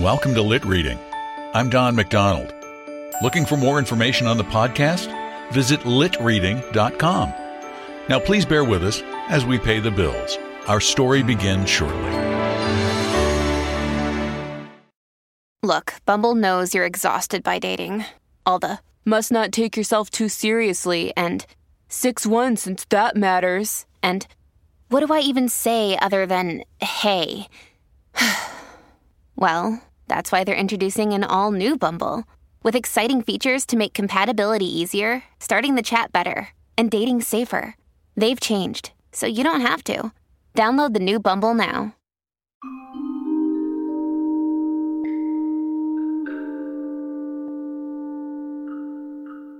Welcome to Lit Reading. I'm Don McDonald. Looking for more information on the podcast? Visit litreading.com. Now, please bear with us as we pay the bills. Our story begins shortly. Look, Bumble knows you're exhausted by dating. All the must not take yourself too seriously and 6 1 since that matters. And what do I even say other than hey? well, that's why they're introducing an all new Bumble with exciting features to make compatibility easier, starting the chat better, and dating safer. They've changed, so you don't have to. Download the new Bumble now.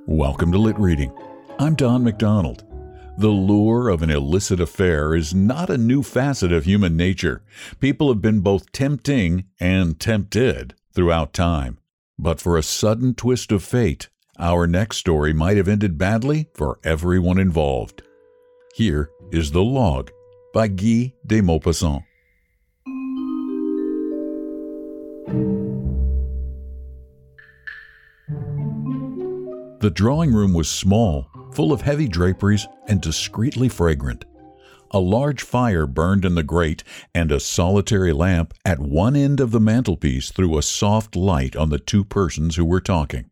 Welcome to Lit Reading. I'm Don McDonald. The lure of an illicit affair is not a new facet of human nature. People have been both tempting and tempted throughout time. But for a sudden twist of fate, our next story might have ended badly for everyone involved. Here is The Log by Guy de Maupassant. The drawing room was small, full of heavy draperies, and discreetly fragrant. A large fire burned in the grate, and a solitary lamp at one end of the mantelpiece threw a soft light on the two persons who were talking.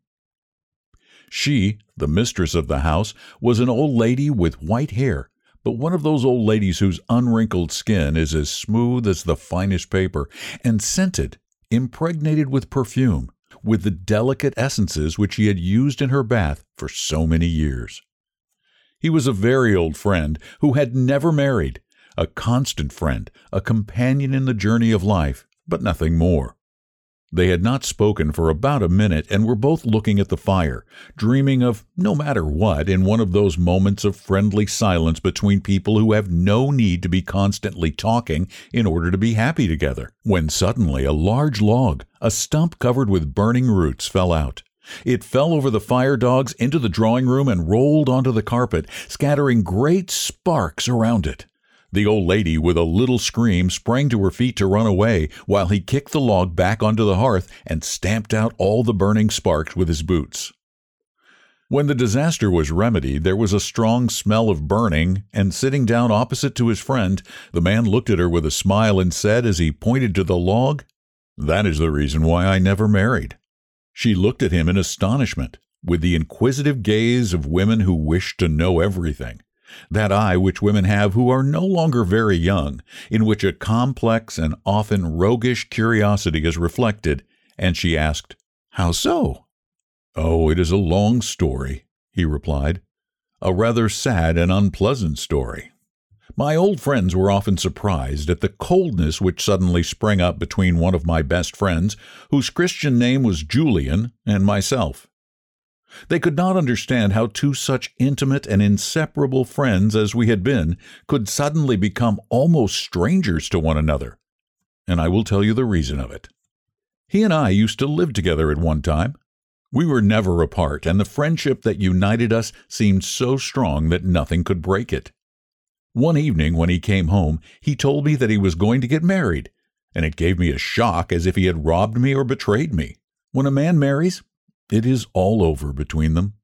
She, the mistress of the house, was an old lady with white hair, but one of those old ladies whose unwrinkled skin is as smooth as the finest paper, and scented, impregnated with perfume, with the delicate essences which she had used in her bath for so many years. He was a very old friend who had never married, a constant friend, a companion in the journey of life, but nothing more. They had not spoken for about a minute and were both looking at the fire, dreaming of no matter what in one of those moments of friendly silence between people who have no need to be constantly talking in order to be happy together, when suddenly a large log, a stump covered with burning roots, fell out. It fell over the fire dogs into the drawing room and rolled onto the carpet, scattering great sparks around it. The old lady, with a little scream, sprang to her feet to run away, while he kicked the log back onto the hearth and stamped out all the burning sparks with his boots. When the disaster was remedied, there was a strong smell of burning, and sitting down opposite to his friend, the man looked at her with a smile and said, as he pointed to the log, That is the reason why I never married. She looked at him in astonishment, with the inquisitive gaze of women who wish to know everything that eye which women have who are no longer very young, in which a complex and often roguish curiosity is reflected, and she asked, How so? Oh, it is a long story, he replied, a rather sad and unpleasant story. My old friends were often surprised at the coldness which suddenly sprang up between one of my best friends, whose Christian name was Julian, and myself. They could not understand how two such intimate and inseparable friends as we had been could suddenly become almost strangers to one another. And I will tell you the reason of it. He and I used to live together at one time. We were never apart, and the friendship that united us seemed so strong that nothing could break it. One evening when he came home, he told me that he was going to get married, and it gave me a shock as if he had robbed me or betrayed me. When a man marries, it is all over between them.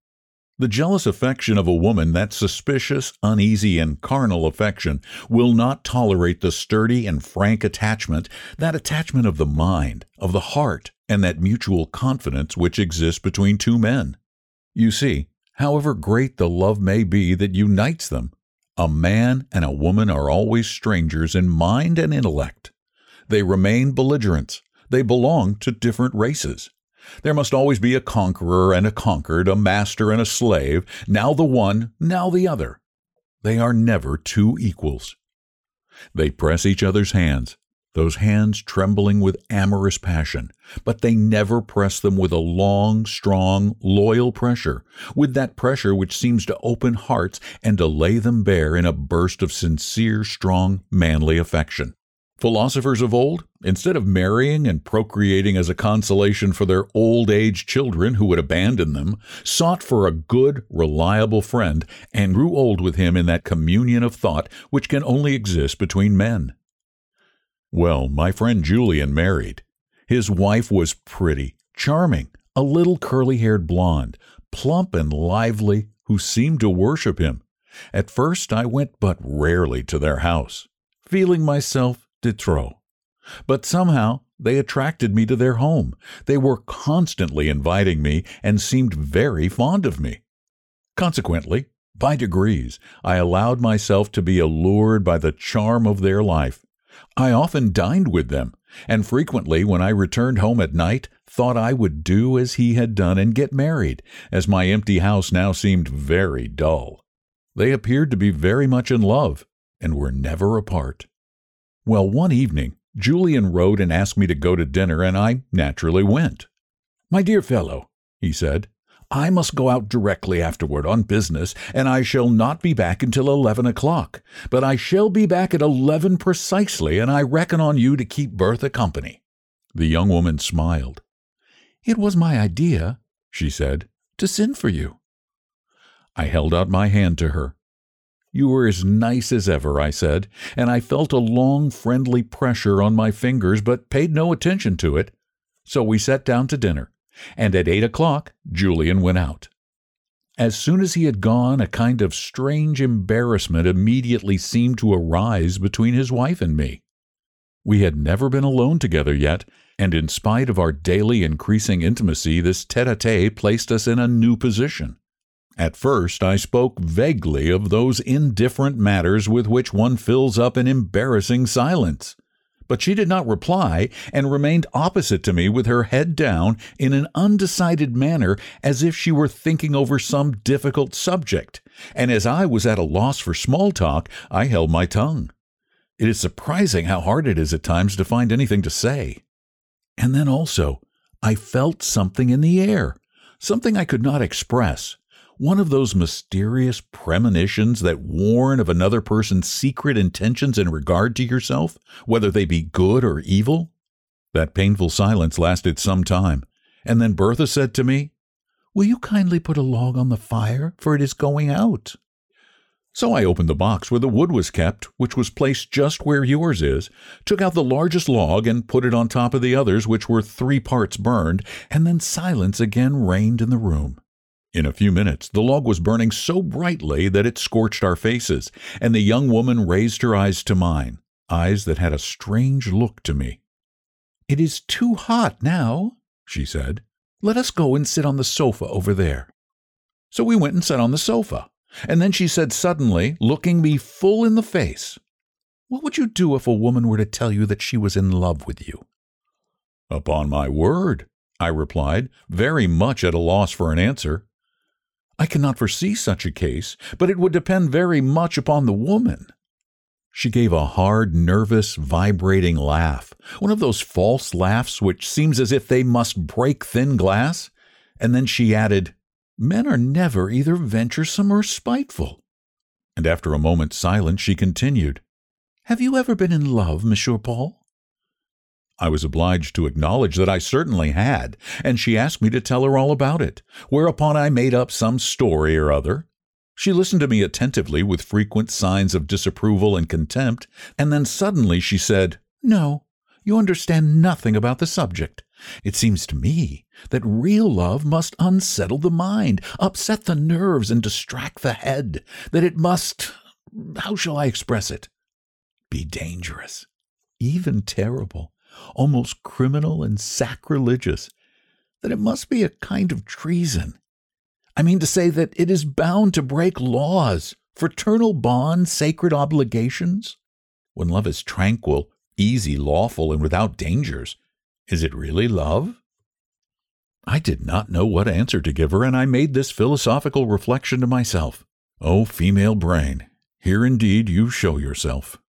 The jealous affection of a woman, that suspicious, uneasy, and carnal affection, will not tolerate the sturdy and frank attachment, that attachment of the mind, of the heart, and that mutual confidence which exists between two men. You see, however great the love may be that unites them, a man and a woman are always strangers in mind and intellect. They remain belligerents. They belong to different races. There must always be a conqueror and a conquered, a master and a slave, now the one, now the other. They are never two equals. They press each other's hands, those hands trembling with amorous passion, but they never press them with a long, strong, loyal pressure, with that pressure which seems to open hearts and to lay them bare in a burst of sincere, strong, manly affection. Philosophers of old, instead of marrying and procreating as a consolation for their old age children who would abandon them, sought for a good, reliable friend and grew old with him in that communion of thought which can only exist between men. Well, my friend Julian married. His wife was pretty, charming, a little curly haired blonde, plump and lively, who seemed to worship him. At first, I went but rarely to their house, feeling myself de trop. But somehow they attracted me to their home. They were constantly inviting me and seemed very fond of me. Consequently, by degrees, I allowed myself to be allured by the charm of their life. I often dined with them, and frequently, when I returned home at night, thought I would do as he had done and get married, as my empty house now seemed very dull. They appeared to be very much in love, and were never apart. Well, one evening, Julian wrote and asked me to go to dinner, and I naturally went. My dear fellow, he said, I must go out directly afterward on business, and I shall not be back until eleven o'clock. But I shall be back at eleven precisely, and I reckon on you to keep Bertha company. The young woman smiled. It was my idea, she said, to send for you. I held out my hand to her. You were as nice as ever, I said, and I felt a long friendly pressure on my fingers, but paid no attention to it. So we sat down to dinner, and at eight o'clock Julian went out. As soon as he had gone, a kind of strange embarrassment immediately seemed to arise between his wife and me. We had never been alone together yet, and in spite of our daily increasing intimacy, this tete a tete placed us in a new position. At first, I spoke vaguely of those indifferent matters with which one fills up an embarrassing silence. But she did not reply, and remained opposite to me with her head down in an undecided manner as if she were thinking over some difficult subject. And as I was at a loss for small talk, I held my tongue. It is surprising how hard it is at times to find anything to say. And then also, I felt something in the air, something I could not express one of those mysterious premonitions that warn of another person's secret intentions in regard to yourself, whether they be good or evil? That painful silence lasted some time, and then Bertha said to me, Will you kindly put a log on the fire, for it is going out? So I opened the box where the wood was kept, which was placed just where yours is, took out the largest log and put it on top of the others, which were three parts burned, and then silence again reigned in the room. In a few minutes, the log was burning so brightly that it scorched our faces, and the young woman raised her eyes to mine, eyes that had a strange look to me. It is too hot now, she said. Let us go and sit on the sofa over there. So we went and sat on the sofa, and then she said suddenly, looking me full in the face, What would you do if a woman were to tell you that she was in love with you? Upon my word, I replied, very much at a loss for an answer. I cannot foresee such a case, but it would depend very much upon the woman. She gave a hard, nervous, vibrating laugh, one of those false laughs which seems as if they must break thin glass, and then she added, Men are never either venturesome or spiteful. And after a moment's silence, she continued, Have you ever been in love, Monsieur Paul? I was obliged to acknowledge that I certainly had, and she asked me to tell her all about it, whereupon I made up some story or other. She listened to me attentively with frequent signs of disapproval and contempt, and then suddenly she said, No, you understand nothing about the subject. It seems to me that real love must unsettle the mind, upset the nerves, and distract the head, that it must, how shall I express it, be dangerous, even terrible, almost criminal and sacrilegious, that it must be a kind of treason. I mean to say that it is bound to break laws, fraternal bonds, sacred obligations. When love is tranquil, easy, lawful, and without dangers, is it really love? I did not know what answer to give her, and I made this philosophical reflection to myself. O oh, female brain, here indeed you show yourself.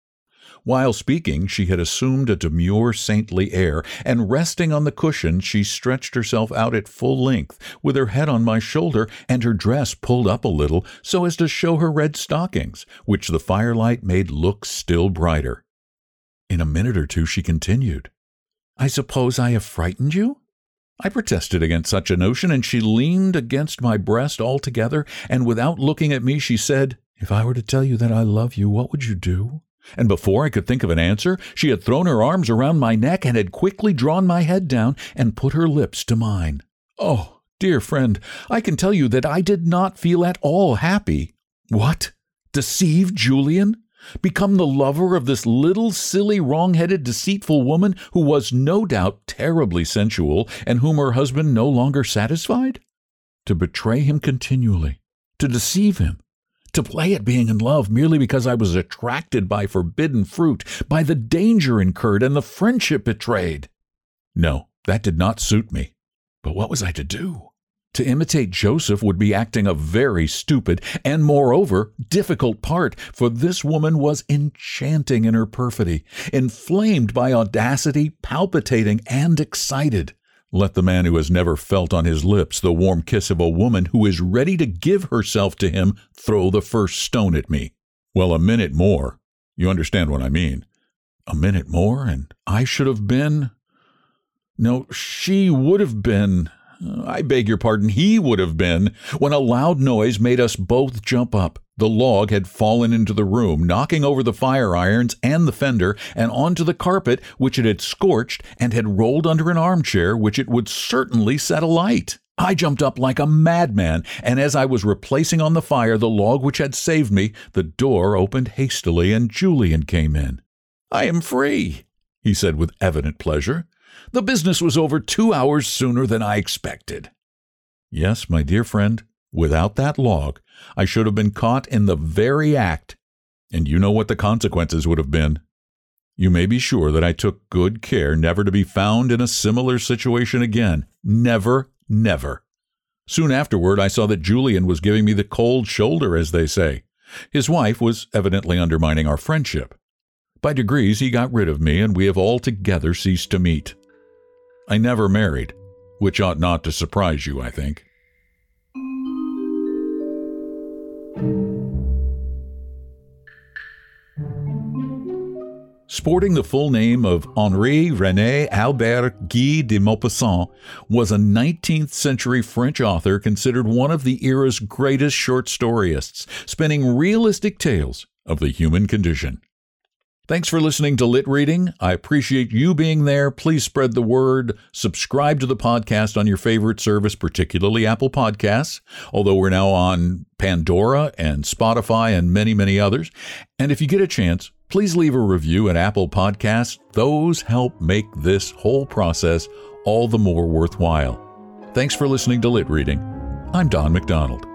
While speaking, she had assumed a demure, saintly air, and resting on the cushion, she stretched herself out at full length, with her head on my shoulder and her dress pulled up a little so as to show her red stockings, which the firelight made look still brighter. In a minute or two, she continued, I suppose I have frightened you? I protested against such a notion, and she leaned against my breast altogether, and without looking at me, she said, If I were to tell you that I love you, what would you do? And before I could think of an answer, she had thrown her arms around my neck and had quickly drawn my head down and put her lips to mine. Oh, dear friend, I can tell you that I did not feel at all happy. What? Deceive Julian? Become the lover of this little, silly, wrong headed, deceitful woman who was no doubt terribly sensual and whom her husband no longer satisfied? To betray him continually, to deceive him, to play at being in love merely because I was attracted by forbidden fruit, by the danger incurred and the friendship betrayed. No, that did not suit me. But what was I to do? To imitate Joseph would be acting a very stupid and, moreover, difficult part, for this woman was enchanting in her perfidy, inflamed by audacity, palpitating, and excited. Let the man who has never felt on his lips the warm kiss of a woman who is ready to give herself to him throw the first stone at me. Well, a minute more. You understand what I mean. A minute more, and I should have been. No, she would have been. I beg your pardon, he would have been, when a loud noise made us both jump up. The log had fallen into the room, knocking over the fire irons and the fender, and onto the carpet, which it had scorched, and had rolled under an armchair, which it would certainly set alight. I jumped up like a madman, and as I was replacing on the fire the log which had saved me, the door opened hastily, and Julian came in. I am free, he said with evident pleasure. The business was over two hours sooner than I expected. Yes, my dear friend, without that log, I should have been caught in the very act, and you know what the consequences would have been. You may be sure that I took good care never to be found in a similar situation again. Never, never. Soon afterward, I saw that Julian was giving me the cold shoulder, as they say. His wife was evidently undermining our friendship. By degrees, he got rid of me, and we have altogether ceased to meet. I never married, which ought not to surprise you, I think. Sporting the full name of Henri René Albert Guy de Maupassant, was a 19th century French author considered one of the era's greatest short storyists, spinning realistic tales of the human condition. Thanks for listening to Lit Reading. I appreciate you being there. Please spread the word. Subscribe to the podcast on your favorite service, particularly Apple Podcasts, although we're now on Pandora and Spotify and many, many others. And if you get a chance, please leave a review at Apple Podcasts. Those help make this whole process all the more worthwhile. Thanks for listening to Lit Reading. I'm Don McDonald.